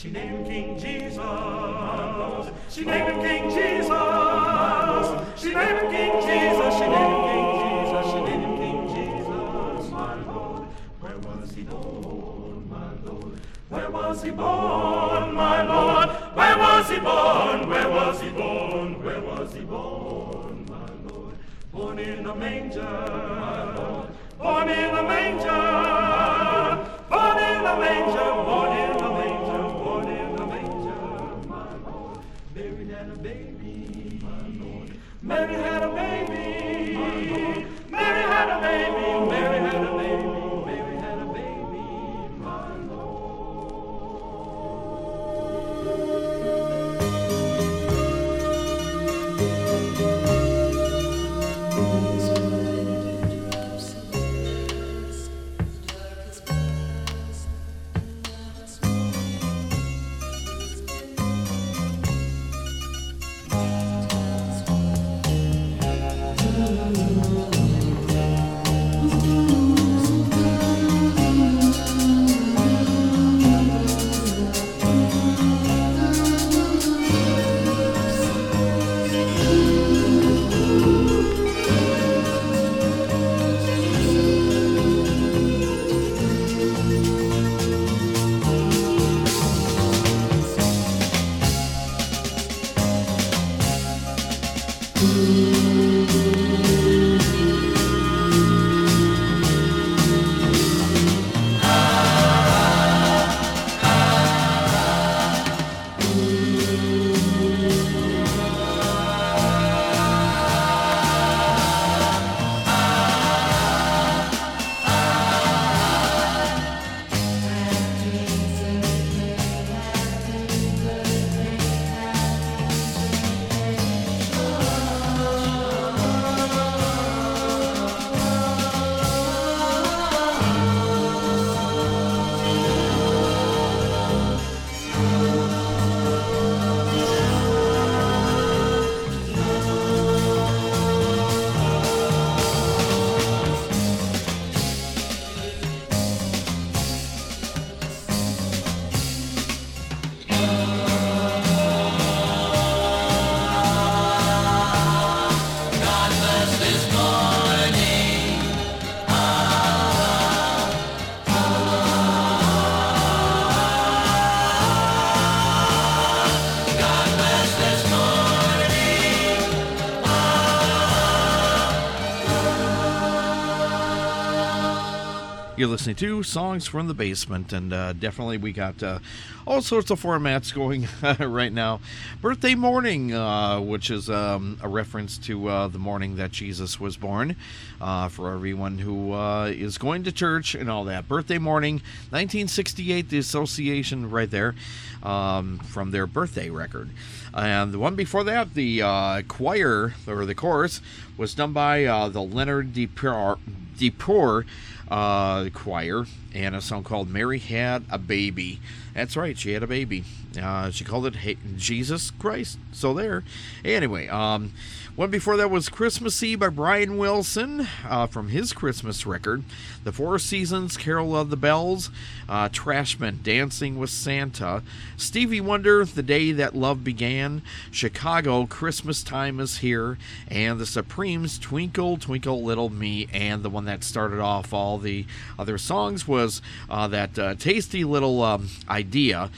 Speaker 8: She named him King Jesus. She named him King Jesus. She named him King Jesus. She named him King Jesus. She named King Jesus, my Lord. Where was he born, my Lord? Where was he born, my Lord? Where was he born? Where was he born? Where was he born, my Lord? Born in a manger, my Lord. Born in a manger. Born in a manger. Born had a baby, my Lord. Mary had a baby. Mary had a baby.
Speaker 1: You're listening to Songs from the Basement, and uh, definitely we got uh, all sorts of formats going <laughs> right now. Birthday Morning, uh, which is um, a reference to uh, the morning that Jesus was born uh, for everyone who uh, is going to church and all that. Birthday Morning, 1968, the association right there um, from their birthday record. And the one before that, the uh, choir, or the chorus, was done by uh, the Leonard de Paur. DePore uh, choir and a song called Mary Had a Baby. That's right, she had a baby. Uh, she called it Jesus Christ. So there. Anyway, um, one before that was Christmas Eve by Brian Wilson uh, from his Christmas record. The Four Seasons, Carol of the Bells, uh, Trashmen, Dancing with Santa, Stevie Wonder, The Day That Love Began, Chicago, Christmas Time is Here, and the Supremes, Twinkle, Twinkle, Little Me, and the one that started off all the other songs was uh, that uh, tasty little um, idea.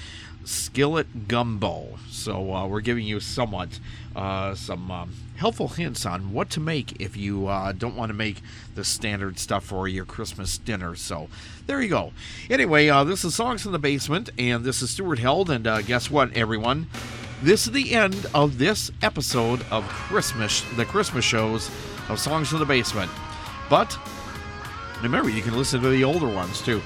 Speaker 1: Skillet Gumbo. So uh, we're giving you somewhat uh, some um, helpful hints on what to make if you uh, don't want to make the standard stuff for your Christmas dinner. So there you go. Anyway, uh, this is Songs in the Basement, and this is Stuart Held. And uh, guess what, everyone? This is the end of this episode of Christmas, the Christmas shows of Songs in the Basement. But remember, you can listen to the older ones too.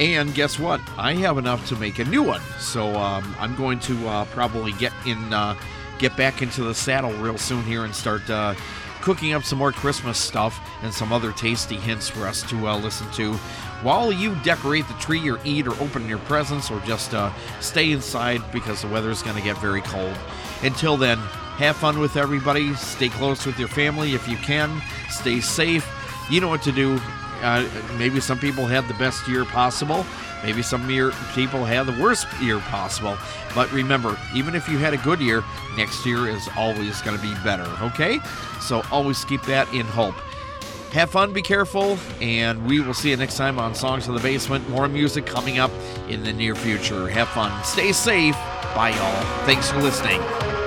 Speaker 1: And guess what? I have enough to make a new one. So um, I'm going to uh, probably get in, uh, get back into the saddle real soon here and start uh, cooking up some more Christmas stuff and some other tasty hints for us to uh, listen to while you decorate the tree or eat or open your presents or just uh, stay inside because the weather is going to get very cold. Until then, have fun with everybody. Stay close with your family if you can. Stay safe. You know what to do. Uh, maybe some people had the best year possible. Maybe some year people had the worst year possible. But remember, even if you had a good year, next year is always going to be better. Okay? So always keep that in hope. Have fun, be careful, and we will see you next time on Songs of the Basement. More music coming up in the near future. Have fun. Stay safe. Bye, y'all. Thanks for listening.